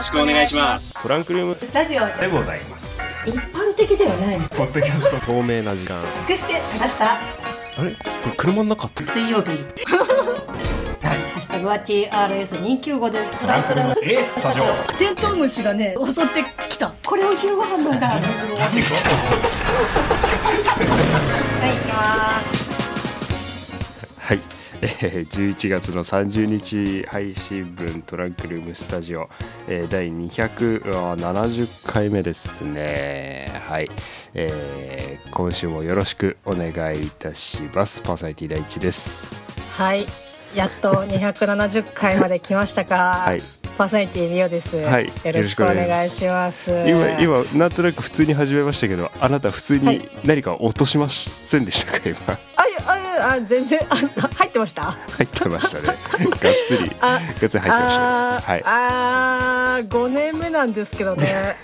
よろしくお願いします。トランクルーム。スタジオでございます。一般的ではないポッドキャスト。透明な時間。隠して話した。あれ？これ車の中って？水曜日。はい。ハッシュタグは TRS295 です。トランクルーム。え？スタジオ。テントウムシがね襲ってきた。これを昼ご飯なんだ。はい行きます。はい、えー、11月の30日配信分トランクルームスタジオ、えー、第270回目ですね。はい、えー、今週もよろしくお願いいたします。パーソナリティ第一です。はい。やっと270回まで来ましたか。はい。パーソナリティミオです、はい。よろしくお願いします。今今なんとなく普通に始めましたけどあなた普通にはい。何か落としませんでしたか今？あいやああ全然あ入ってました？入ってましたね。がっつり あがっつり入ってましたはい。あー5年目なんですけどね。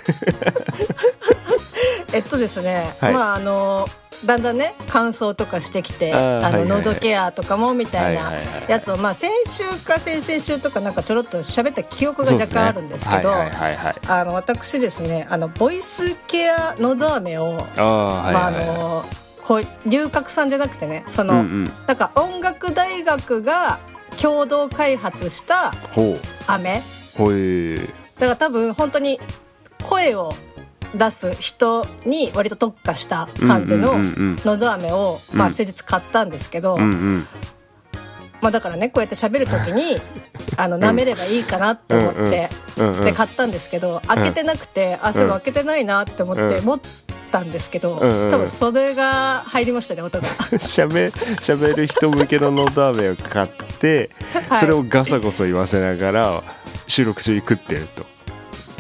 えっとですね、はい。まああのだんだんね乾燥とかしてきてあの喉ケアとかもみたいなやつをまあ先週か先々週とかなんかちょろっと喋った記憶が若干あるんですけどあの私ですねあのボイスケアのど飴をまああのこう龍角さんじゃなくてねその、うんうん。なんか音楽大学が共同開発した飴。ほいだから多分本当に声を出す人に割と特化した感じののど飴を、まあ、うん。先日買ったんですけど、うんうん。まあ、だからねこうやって喋る時に あの舐めればいいかなって思って、で買ったんですけど開けてなくて、あそういえば開けてないなって思ってうん。持ったんですけど、うんうん。多分袖が入りましたね音が。しゃべしゃべる人向けののど飴を買って、はい。それをガサゴソ言わせながら収録中に食ってると。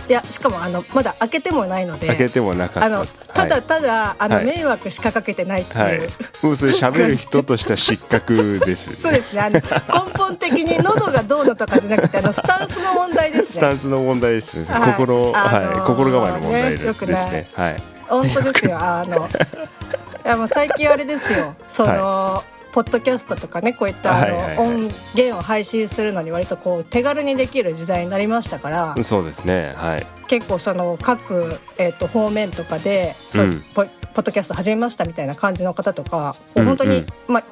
いやしかもあのまだ開けてもないので開けてもなかった。あのただただ、あのはい。迷惑しかかけてないっていう、はい、はい、もうそれ喋る人としては失格ですよね。そうですね。あの根本的に喉がどうのとかじゃなくてあのスタンスの問題ですね。スタンスの問題ですね、はい。心、あのーはい、心構えの問題ですね。ねはい本当ですよ。あのいやもう最近あれですよ。その、ポッドキャストとかねこういったあの、はいはいはい。音源を配信するのに割とこう手軽にできる時代になりましたから、そうですね。はい。結構その各、えー、と方面とかで、そううん。ポポッドキャスト始めましたみたいな感じの方とか、うんうん本当に、まあ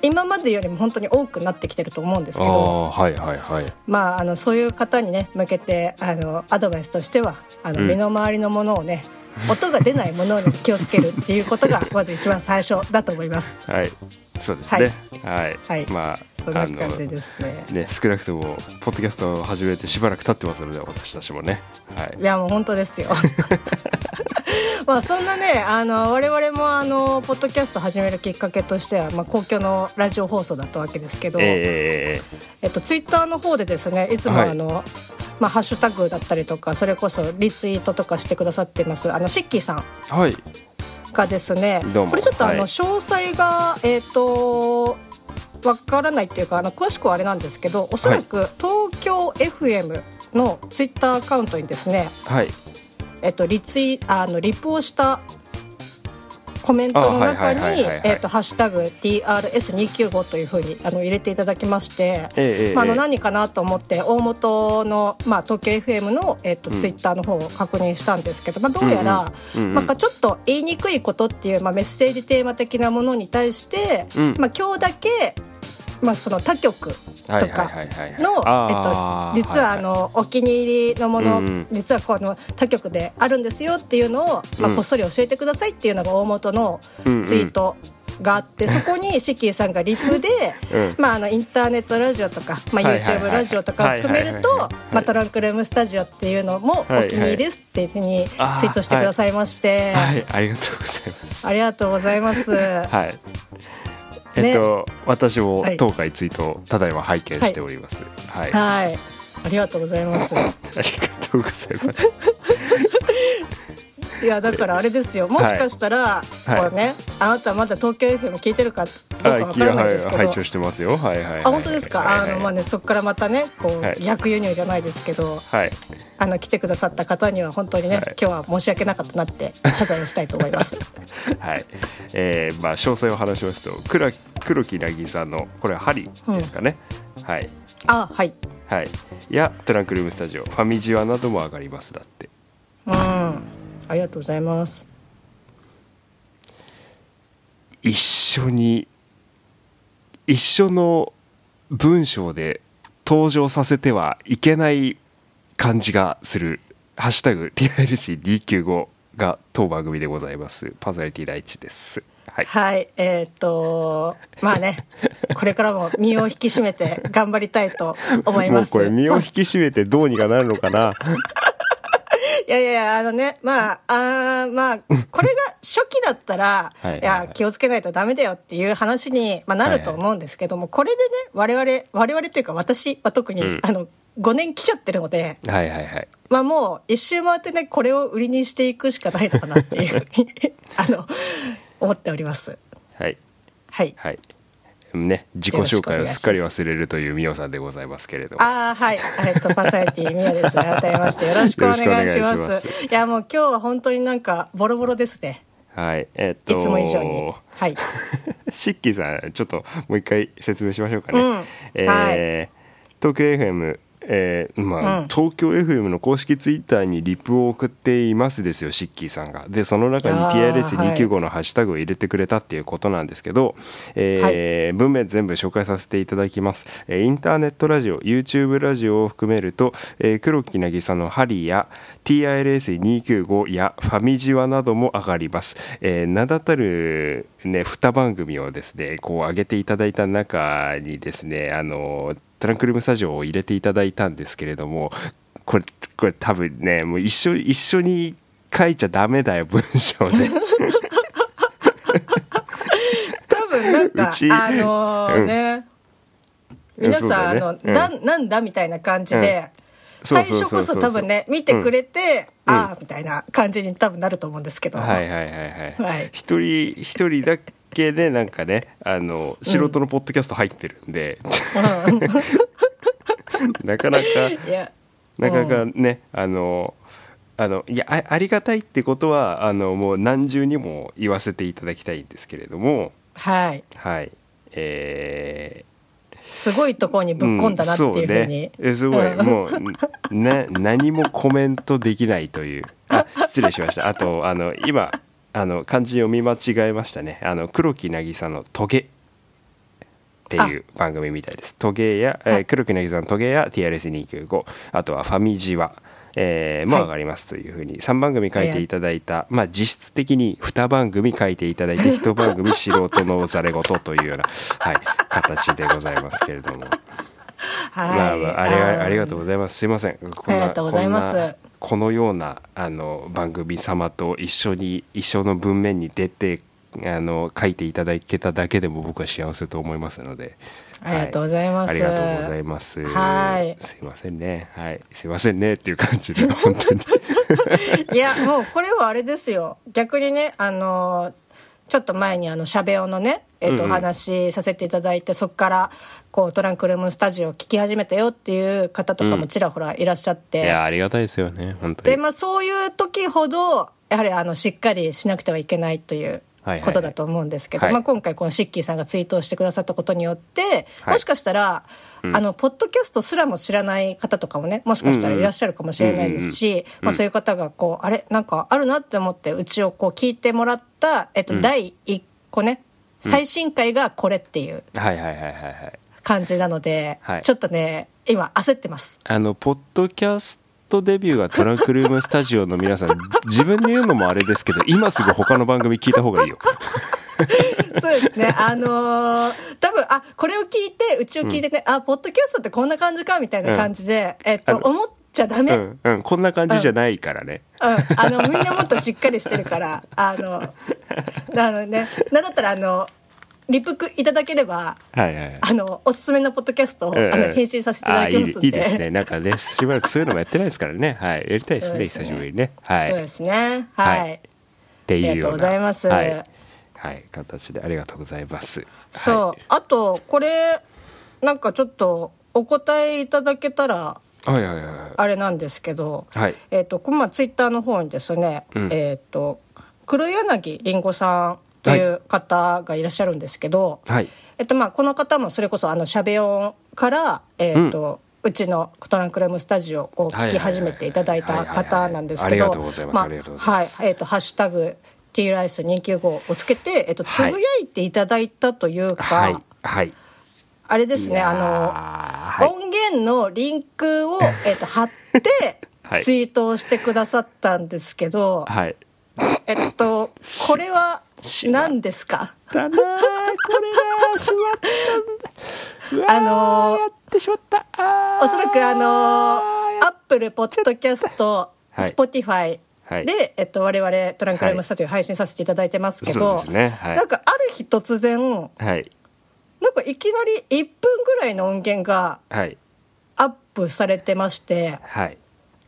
今までよりも本当に多くなってきてると思うんですあけど、あはいはいはい。まあ、あのそういう方にね向けてあのアドバイスとしてはあの、うん。身の回りのものをね音が出ないものに気をつけるっていうことがまず一番最初だと思います。はい。そうですね。はい、はい。まあそんな感じですね。ね少なくともポッドキャストを始めてしばらく経ってますので私たちもね。はい。いやもう本当ですよ。まあそんなねあの我々もあのポッドキャスト始めるきっかけとしては、まあ、公共のラジオ放送だったわけですけど、ええっと、ツイッターの方でですねいつもはい。あの、まあ、ハッシュタグだったりとかそれこそリツイートとかしてくださってます。あのシッキーさん。ー、はい。がですねこれちょっとあの、はい。詳細がえっ、とわからないっていうかあの詳しくはあれなんですけどおそらく東京 FM のツイッターアカウントにですね、はい。えっとリツイあのリプをしたコメントの中にハッシュタグ TRS295 というふうにあの入れていただきまして、ええまあ、あのええ。何かなと思って大元の、まあ、東京 FM の、えっとツイッターの方を確認したんですけど、まあ、どうやら、うんちょっと言いにくいことっていう、まあ、メッセージテーマ的なものに対して、うん。まあ、今日だけ、まあ、その他局とはいはいかはいはい。の、あー。えっと、実はあの、お気に入りのもの、うんうん。実はこの他局であるんですよっていうのを、まあ、うんこっそり教えてくださいっていうのが大元のうんうん。ツイートがあって、そこにシッキーさんがリプで、うん。まあ、あのインターネットラジオとか、まあ、はいはいはい YouTube ラジオとかを含めるとはいはいはいはい。まあトランクルームスタジオっていうのもはいはい。お気に入りですっていうふうにツイあーートしてくださいまして、はい。ありがとうございます。ありがとうございます。はい。えっと、私もはい当該ツイートをただいま拝見しております。はい。あはい、ありがとうございます。りがとうございます。いやだからあれですよもしかしたら、はいこうねあなたまだ東京 FM 聞いてるかはい、拝聴してますよ。はいはいはい。あ本当ですか、あのまあねそこからまたねこう、はい逆輸入じゃないですけどはい。あの来てくださった方には本当にね、はい今日は申し訳なかったなって謝罪をしたいと思います。はい。えー、まあ詳細を話しますと、黒黒木なぎさんのこれは針ですかね。はい。あはいはいやトランクルームスタジオファミジワなども上がりますだってうんありがとうございます一緒に一緒の文章で登場させてはいけない感じがする「ハッシュタグ #TLC295」が当番組でございます。パーソナリティ第一ですはい。はい。えーっとまあねこれからも身を引き締めて頑張りたいと思います。もうこれ身を引き締めてどうにかなるのかないやいや、あのね、まあ、あーまあ、これが初期だったら、はいや、気をつけないとダメだよっていう話に、まあ、なると思うんですけども、これでね、我々、我々っていうか私は特に、うん。あの、5年来ちゃってるので、はいはいはい。まあもう一周回ってね、これを売りにしていくしかないのかなっていうふうに、あの、思っております。はい。はい。はいね自己紹介をすっかり忘れるというミオさんでございますけれどもああ、はい。えっと、パーソナリティ、みやです。改めまして、よろしくお願。いしますいや、もう今日は本当になんか、ボロボロですね。はいえっといつも以上に。はい。シッキーさんちょっともう一回説明しましょうかね、うんえーはい東京 FM えーまあうん。東京 FM の公式ツイッターにリプを送っていますですよシッキーさんが。でその中にあー TRS295 のハッシュタグを入れてくれたっていうことなんですけど、えー文面全部紹介させていただきます、えーインターネットラジオ YouTube ラジオを含めると、えー黒木渚のハリや TIRS295 やファミジワなども上がります、えー名だたるね2番組をですねこう上げていただいた中にですねあのトランクルームスタジオを入れていただいたんですけれどもこれこれ多分ねもう一緒一緒に書いちゃダメだよ文章で。多分なんかうちあのーね、皆さん、そうだね。あの、うん。ななんだみたいな感じで、そう最初こそ多分ね見てくれて、うん。ああみたいな感じに多分なると思うんですけど、はいはいはいはいはい。一人一人だけでなんかねあの素人のポッドキャスト入ってるんで、なかなかいや。なかなかね、あのあのいやあありがたいってことはあのもう何重にも言わせていただきたいんですけれども。はい。はい。えすごいところにぶっ込んだなっていうふうに、うね。えすごい。もうな何もコメントできないという。あ失礼しました。あとあの今あの漢字読み間違えましたね。あの黒木渚の「トゲ」っていう番組みたいです。トゲや、えーはい。黒木渚のトゲや TRS295 あとはファミジワ、えーもはい上がりますというふうに3番組書いていただいた、まあ実質的に2番組書いていただいて 1番組素人のざれ言というような、はい、形でございますけれども。はい、まあ、まあ、ありがーありがとうございます。すいません。こんなありがとうございますこんなこのようなあの番組様と一緒に一緒の文面に出てあの書いていただけただけでも僕は幸せと思いますので。ありがとうございますはありがとうございます。はいすいませんね。はい。すいませんねっていう感じで 本当に。いやもうこれはあれですよ逆にねあのちょっと前にあのしゃべおのね、えっとうんうんお話しさせていただいて、そこからこうトランクルームスタジオを聞き始めたよっていう方とかもちらほらいらっしゃって、いやありがたいですよね本当に。でまあそういう時ほどやはりあのしっかりしなくてはいけないということだと思うんですけど、はい。まあ、今回このシッキーさんがツイートをしてくださったことによって、はい。もしかしたら、あのポッドキャストすらも知らない方とかもねもしかしたらいらっしゃるかもしれないですし、まあ、そういう方がこうあれなんかあるなって思ってうちをこう聞いてもらった、えっと、第1個ね最新回がこれっていうはいはいはいはいはい。感じなので、はい。ちょっとね今焦ってます。あのポッドキャストデビューはトランクルームスタジオの皆さん 自分で言うのもあれですけど今すぐ他の番組聞いた方がいいよ。そうですね。あのー多分、あ、これを聞いて、うちを聞いてね、あ、ポッドキャストってこんな感じか、みたいな感じで、えっと、思っちゃダメ。ううん。んうんこんな感じじゃないからね。あの、みんなもっとしっかりしてるから、あの、あのね、なんだったら、あの、リプクいただければ、はいはいはい。あの、おすすめのポッドキャストを、うんうんあの、編集させていただきますんで。あいいいいですね。なんかね、しばらくそういうのもやってないですからね。はい。やりたいですね、ね久しぶりにね。はい。っそうですね。はい。はいていうような。ありがとうございますはい。はい、形でありがとうございます。そう、はいあと、これ、なんかちょっと、お答えいただけたら、はいはいはい。あれなんですけど、はいえっ、と、こまあ、ツイッターの方にですね、うんえっ、と、黒柳りんごさんという方がいらっしゃるんですけど、はい。えっと、まあ、この方もそれこそ、あの、しゃべ音から、えっ、と、うちのトランクルームスタジオをこう聞き始めていただいた方なんですけどます。あはい。えっ、とハッシュタグ T ライス295をつけて、えっとつぶやいていただいたというか、はい。はい。あれですねあの、はい。音源のリンクを、えっと貼ってはい。ツイートをしてくださったんですけど、はい。えっとこれは何ですか？だなーこれだしまった あのーやってしまった。おそらくあの Apple Podcast、はい。 Spotify はい。で、えっと、我々トランクルームスタジオ配信させていただいてますけそど、うですねはい。なんかある日突然はい。なんかいきなり1分ぐらいの音源がはい。アップされてましてはい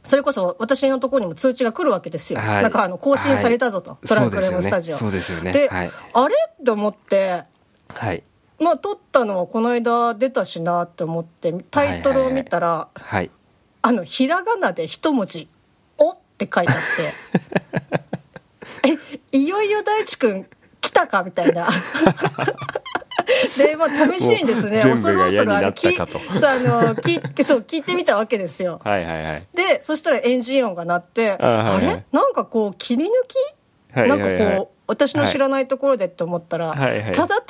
それこそ私のところにも通知が来るわけですよ、はい。なんかあの更新されたぞと、はい。トランクルームスタジオ。そうですよね。で、はい。あれ？って思って。はい。まあ撮ったのはこの間出たしなって思ってタイトルを見たら、はい。あのひらがなで一文字「お」って書いてあって。えいよいよ大地君来たか？みたいな でまあ試しにですね恐る恐るあの全部が嫌になったかと。聞そうあの聞そう聞いてみたわけですよ。はいはいはい。でそしたらエンジン音が鳴ってあ,、はいはい。れ？なんかこう切り抜き、はいはいはい。なんかこう私の知らないところでって思ったら、はい。はいただただ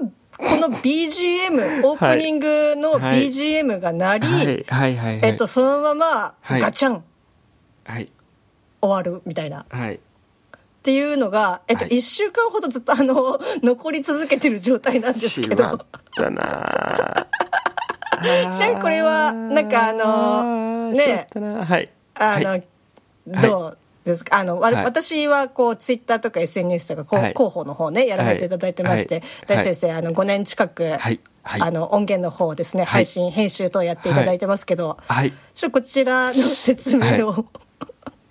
のこの BGM オープニングのはい。BGM が鳴り、えっと、そのままはい。ガチャン。はい。終わるみたいな、っはいていうのが、えっと、はい。1週間ほどずっとあの 残り続けてる状態なんですけど。ったな。ーちなみにこれはなんかあのね。はい。あの、はい。どうですか？あの、わはい。私はこうツイッターとか SNS とかこう、はい。広報の方ねやらせていただいてまして、はい。大先生あの5年近く、あの音源の方ですね、い。配信編集等やっていただいてますけど、はい。ちょっとこちらの説明を、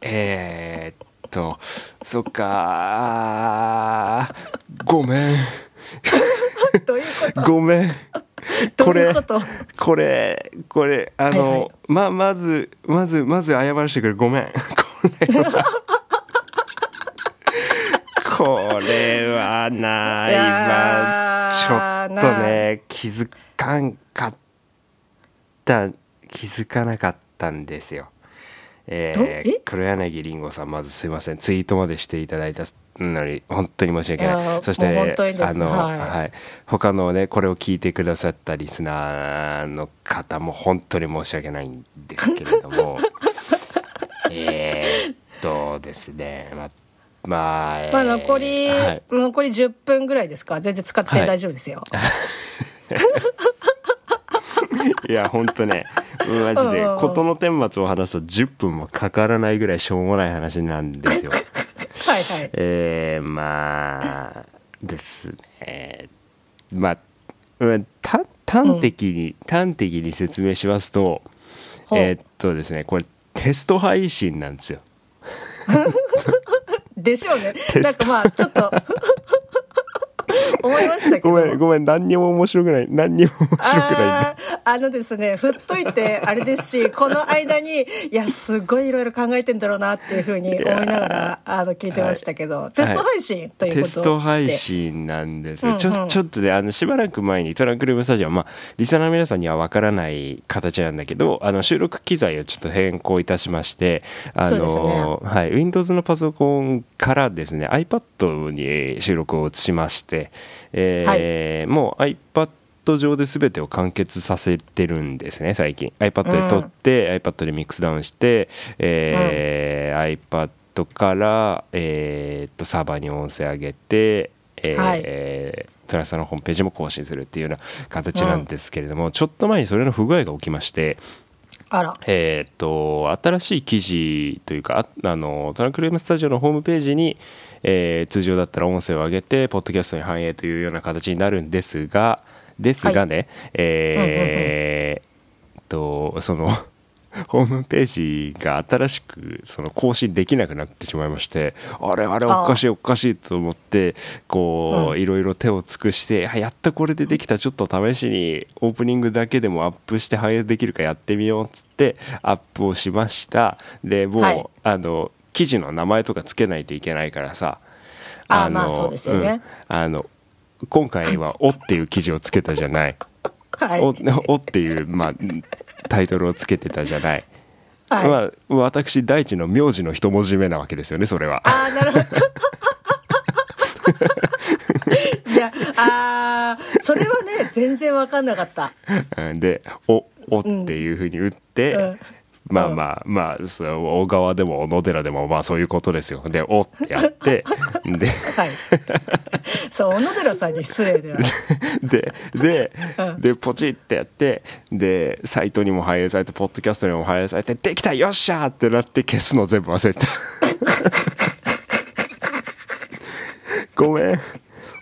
えー、っと。そっか。ーごめん。どういうこと？ごめん。どこれこれこれあの、はいはい。ままずまずまず謝らせてくれ。ごめん。これは。これはないいわやちょーっとね気づかんかった気づかなかったんですよえどーえ？黒柳りんごさんまずすいません。ツイートまでしていただいたのに本当に申し訳いない。やそしてもう本当にです。あの、はい。はい、他のねこれを聞いてくださったリスナーの方も本当に申し訳ないんですけれども。えーっとですねままあ、えーまあ残り、はい。残り10分ぐらいですか？全然使って大丈夫ですよ、い や本当ね。マジでうん。うんうん事の顛末を話すと10分もかからないぐらいしょうもない話なんですよ。はいはい。えー、まあですね。まあうんた端的に、端的に説明しますとほう。えーっとですねこれテスト配信なんですよ。でしょうね。なんかまあちょっと 思いましたけど。ごめんごめん。何にも面白くない。何にも面白くないあのですね振っといてあれですし この間にいやすごいいろいろ考えてんだろうなっていうふうに思いながらあの聞いてましたけど、テスト配信ということで、テスト配信なんですよ、うんうん。ちょっとねあのしばらく前にトランクルームスタジオまあリサナーの皆さんにはわからない形なんだけどあの収録機材をちょっと変更いたしましてあの、はい。Windows のパソコンからですね iPad に収録を移しまして、えーもう iPad 上で全てを完結させてるんですね最近。iPad で撮って、iPad でミックスダウンして、えー iPad から、えーっとサーバーに音声上げて、えーはい。えートラスタのホームページも更新するっていうような形なんですけれども、ちょっと前にそれの不具合が起きまして、あら。えーっと新しい記事というかああのトランクルームスタジオのホームページに、えー通常だったら音声を上げてポッドキャストに反映というような形になるんですがですがね、えとその ホームページが新しくその更新できなくなってしまいましてあれあれおかしいおかしいと思ってこうういろいろ手を尽くしてあやったこれでできたちょっと試しにオープニングだけでもアップして反映できるかやってみようっつってアップをしました。でもう、はい。あの記事の名前とかつけないといけないからさのあまあそうですよね。うん。あの今回は「お」っていう記事をつけたじゃない。はい。おおっていう、まあ、タイトルをつけてたじゃない、はい。まあ、私大地の名字の一文字目なわけですよねそれは。ああなるほど。いやあーそれはね全然分かんなかった。うん。で「お」おっていうふうに打って、うんまあまあまあそう小川でも小野寺でもまあそういうことですよ。で「お」ってやって ではい。そう小野寺さんに失礼では。で で,、うん。でポチってやってでサイトにも反映されてポッドキャストにも反映されて「できたよっしゃ!」ってなって消すの全部忘れてた。ごめん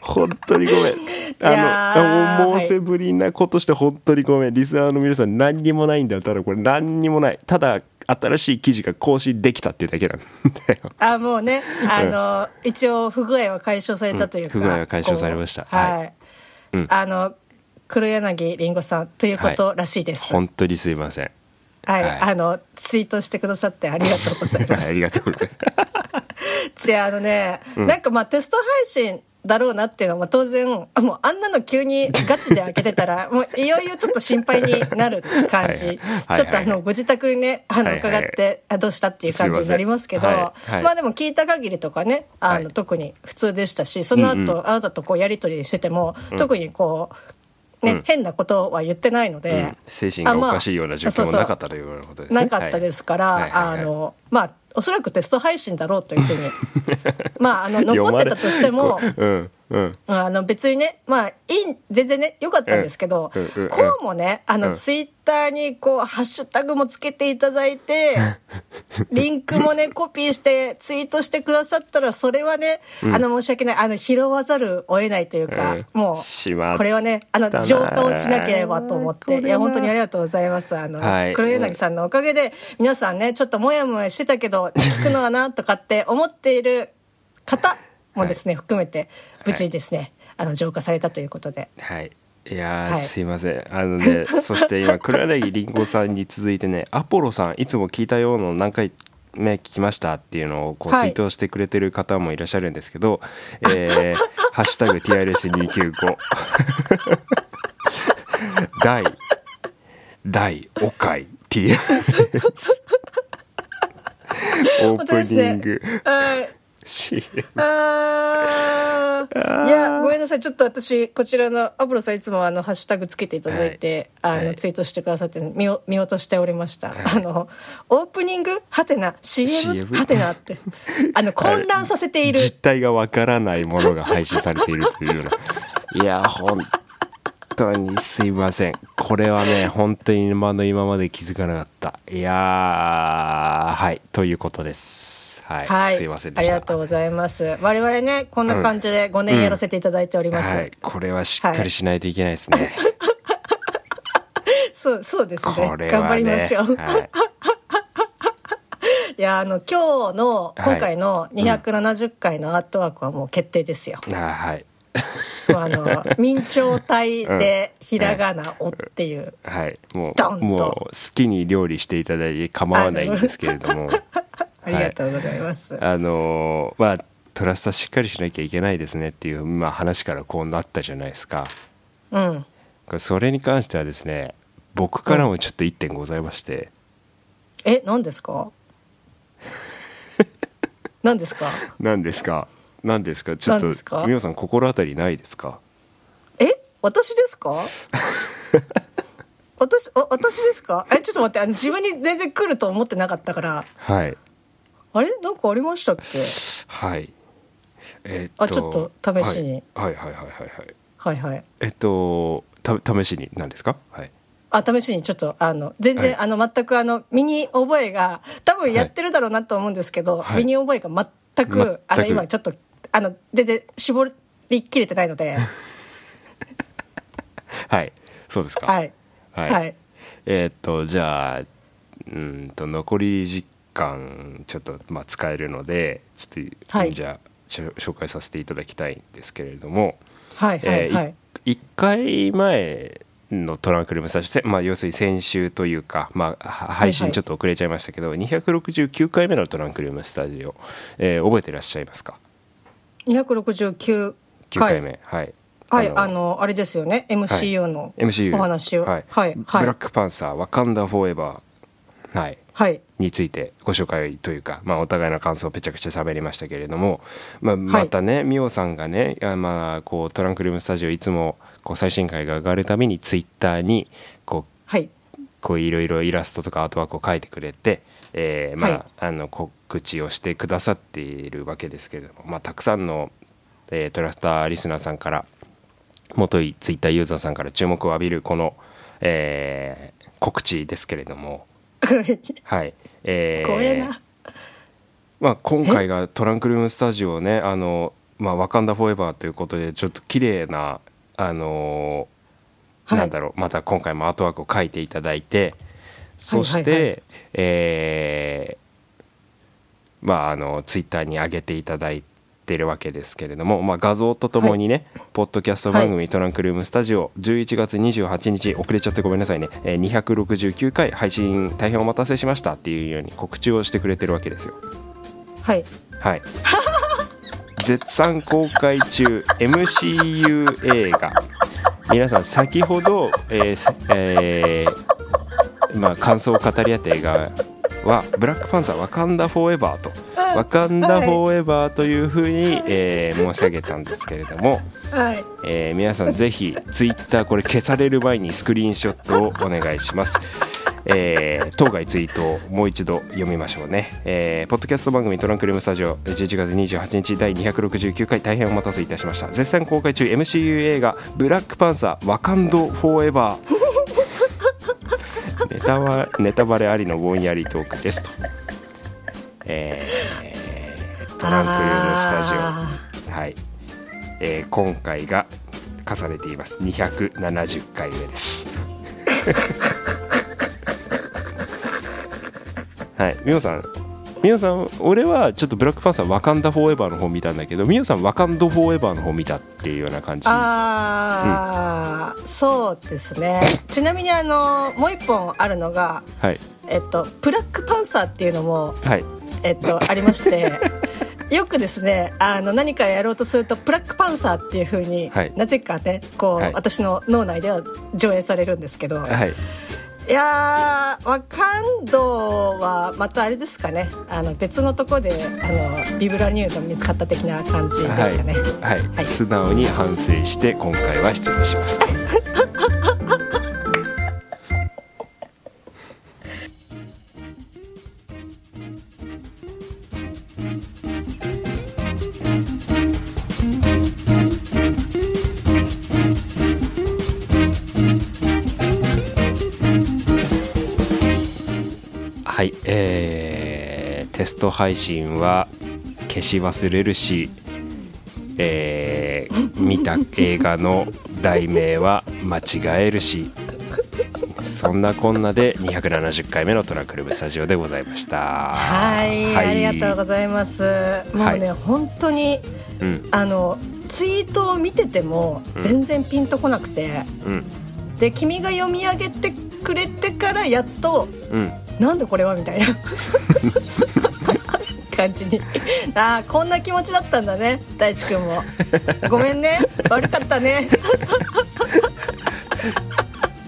本当にごめん。やあのー申せぶりなことして本当にごめん。リスナーの皆さん何にもないんだよ。ただこれ何にもない。ただ新しい記事が更新できたっていうだけなんだよ。あもうねあの、一応不具合は解消されたというか、うん。不具合は解消されました。はい、はい。うん。あの黒柳りんごさんということらしいです、本当にすいません。はい、はい。あのツイートしてくださってありがとうございま あすりがとうございます。じゃああのね、なんかまあテスト配信だろうなっていうのはまあ当然もうあんなの急にガチで開けてたら もういよいよちょっと心配になる感じ。ちょっとあのご自宅にねあの伺ってあどうしたっていう感じになりますけどまあでも聞いた限りとかねあはい。の特に普通でしたしその後あなたとこうやり取りしてても特にこうね変なことは言ってないのうでん。精神がおかしいような状況もなかったということですね。なかったですから、あのまあおそらくテスト配信だろうというふうに。まああの残ってたとしても うん。うん。あの別にねまあいい全然ね良かったんですけど、うん。うん。うん。こうもねあの、うん。ツイッターにこうハッシュタグもつけていただいて リンクもねコピーしてツイートしてくださったらそれはね、あの申し訳ない。あの拾わざるを得ないというか、うん。もうこれはねあのな浄化をしなければと思っこれはい。てや本当にありがとうございます。あの、はい。黒柳さんのおかげで皆さんねちょっともやもやしてたけど聞くのはなとかって思っている方もですね、含めて無事にですね、あの浄化されたということで。はい。いやー、はい。すいません。あのね そして今黒柳りんごさんに続いてねアポロさんいつも聞いたような何回目聞きましたっていうのをこうはい。ツイートしてくれてる方もいらっしゃるんですけど「えー ハッシュタグ #TRS295 」第第お会 TRS オープニング。はい CM いやごめんなさい。ちょっと私こちらのアポロさんいつもあのハッシュタグつけていただいて、あのはいツイートしてくださって見お見落としておりました、あのオープニング？はてな CM, はてなって。あの混乱させている。実態がわからないものが配信されているというような。いや本当にすいません。これはね本当に今の今まで気づかなかった。いやーはい。ということですはい、はい、すいませんありがとうございます。我々ねこんな感じで5年やらせていただいております、はい、これはしっかりしないといけないですね、そうそうですね。ね。頑張りましょう、はい。いやあの今日のはい。今回の270回のアートワークはもう決定ですよ、あはい。あの明朝体でひらがな「お」っていう、はい。もう もう好きに料理していただいて構わないんですけれどもありがとうございます、あのーまあトラスタしっかりしなきゃいけないですねっていう、まあ、話からこうなったじゃないですか。うん。それに関してはですね僕からもちょっと1点ございまして、え何ですか？何ですか？何ですか？何ですか？ちょっと何ですか？美穂さん心当たりないですか？え？私ですか？私あ私ですか？えちょっと待ってあの自分に全然来ると思ってなかったから。はいあれ？なんかありましたっけ？はい。えっあちょっと試しに。はい、はいはいはいはい。はいはい。はいえっとた試しに何ですか？はい。あ試しにちょっとあの全然、はい。あの全くあの身に覚えが多分やってるだろうなと思うんですけど、はい。身に覚えが全く全く。あの今ちょっとあの全然絞りきれてないので。はい。そうですか。はい。はい、はい。えーっとじゃあうんと残り時間ちょっとまあ使えるのでちょっと、はいじゃあ紹介させていただきたいんですけれども、はいはいえーはい、1回前のトランクルームスタジオ、まあ、要するに先週というか、まあ、は配信ちょっと遅れちゃいましたけど、269回目のトランクルームスタジオ、えー覚えてらっしゃいますか？269 9回。目。はい、はいあのあれですよね。MCU のお話を。はい。はいブラックパンサーワカンダフォーエバー。はいはいについてご紹介というか、まあ、お互いの感想をぺちゃくちゃ喋りましたけれども、まあ、またね、ミオさんがねあまあこうトランクルームスタジオいつもこう最新回が上がるたびにツイッターにこうはい。こういろいろイラストとかアートワークを描いてくれて、えーまあはい。あの告知をしてくださっているわけですけれども、まあ、たくさんの、えートラスターリスナーさんから元いツイッターユーザーさんから注目を浴びるこの、えー告知ですけれども、はい。えー。怖えな。まあ、今回がトランクルームスタジオねあの、まあ、ワカンダフォーエバーということでちょっと綺麗なあのはい。なんだろうまた今回もアートワークを描いていただいてそして、はいはいはえーまああのツイッターに上げていただいてるわけですけれども、まあ、画像とともにね、ポッドキャスト番組、トランクルームスタジオ11月28日遅れちゃってごめんなさいね、えー269回配信大変お待たせしましたっていうように告知をしてくれてるわけですよ。はいはい。絶賛公開中 MCU 映画皆さん先ほど、えーせえーまあ、感想を語り合った映画は「ブラックパンサーワカンダ・フォーエバー」と「ワカンダ・フォーエバー」というふうに、えー申し上げたんですけれども、はい。えー皆さんぜひツイッターこれ消される前にスクリーンショットをお願いします。えー当該ツイートをもう一度読みましょうね、えーポッドキャスト番組トランクルームスタジオ11月28日第269回大変お待たせいたしました。絶賛公開中 MCU 映画「ブラックパンサーワカンド・フォーエバー」ネタはネタバレありのぼんやりトークですと、えートランクルームスタジあオはい、えー今回が課されています。270回目です。はい。みおさんみおさん俺はちょっとブラックパンサーワカンダフォーエバーの方見たんだけどみおさんワカンドフォーエバーの方見たっていうような感じ。あー、そうですね。ちなみにあのもう一本あるのがはい。えっとブラックパンサーっていうのもはい。えっとありまして よくですねあの何かやろうとするとブラックパンサーっていうふうに、はい。なぜかねこう、はい。私の脳内では上映されるんですけど、はいいやー、ワカンドはまたあれですかね、あの別のとこであのビブラニューが見つかった的な感じですかね。はい、はい。はい。素直に反省して今回は失礼します ト配信は消し忘れるし、えー見た映画の題名は間違えるしそんなこんなで270回目のトランクルームスタジオでございました。はい、ありがとうございます。もうね、は本当にうん。あのツイートを見てても全然ピンとこなくて、うん。で君が読み上げてくれてからやっとうん。なんでこれはみたいな感じに。ああこんな気持ちだったんだね大地君も。ごめんね悪かったね。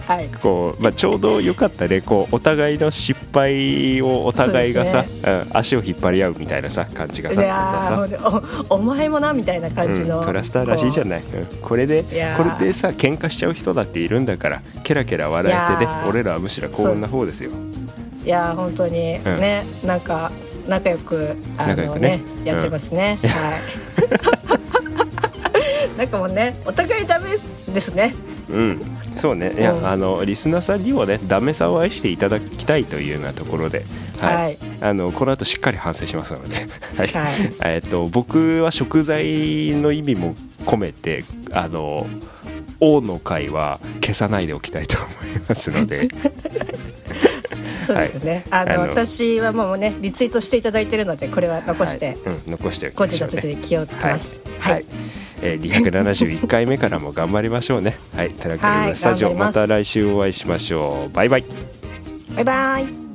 はい。こう、まあ、ちょうどよかったねこうお互いの失敗をお互いがさ、そううん足を引っ張り合うみたいなさ感じがいさ。さーおお前もなみたいな感じの、うん、トラスターらしいじゃいない、う。んこれでこー。れでさ喧嘩しちゃう人だっているんだからケラケラ笑えてね俺らはむしろ幸運な方ですよ。いやー本当に。ん。ね、なんか仲良くあの仲良くね。ねやってますね、はい。なんかもうねお互いダメですね。うん。そうね。いや、うん。あのリスナーさんにもねダメさを愛していただきたいというようなところではい、はい。あのこの後しっかり反省しますので、はい。はい。えっと僕は食材の意味も込めてあの王の会は消さないでおきたいと思いますのでそうですね、あのあの私はもうねリツイートしていただいてるのでこれは残して、はい。うん、残しておき誤ましょうね。字脱字気をつけます。はい、はい。えー、271回目からも頑張りましょうね。はい。トラックルームスタジオ、また来週お会いしましょう。バイバイ。バイバイ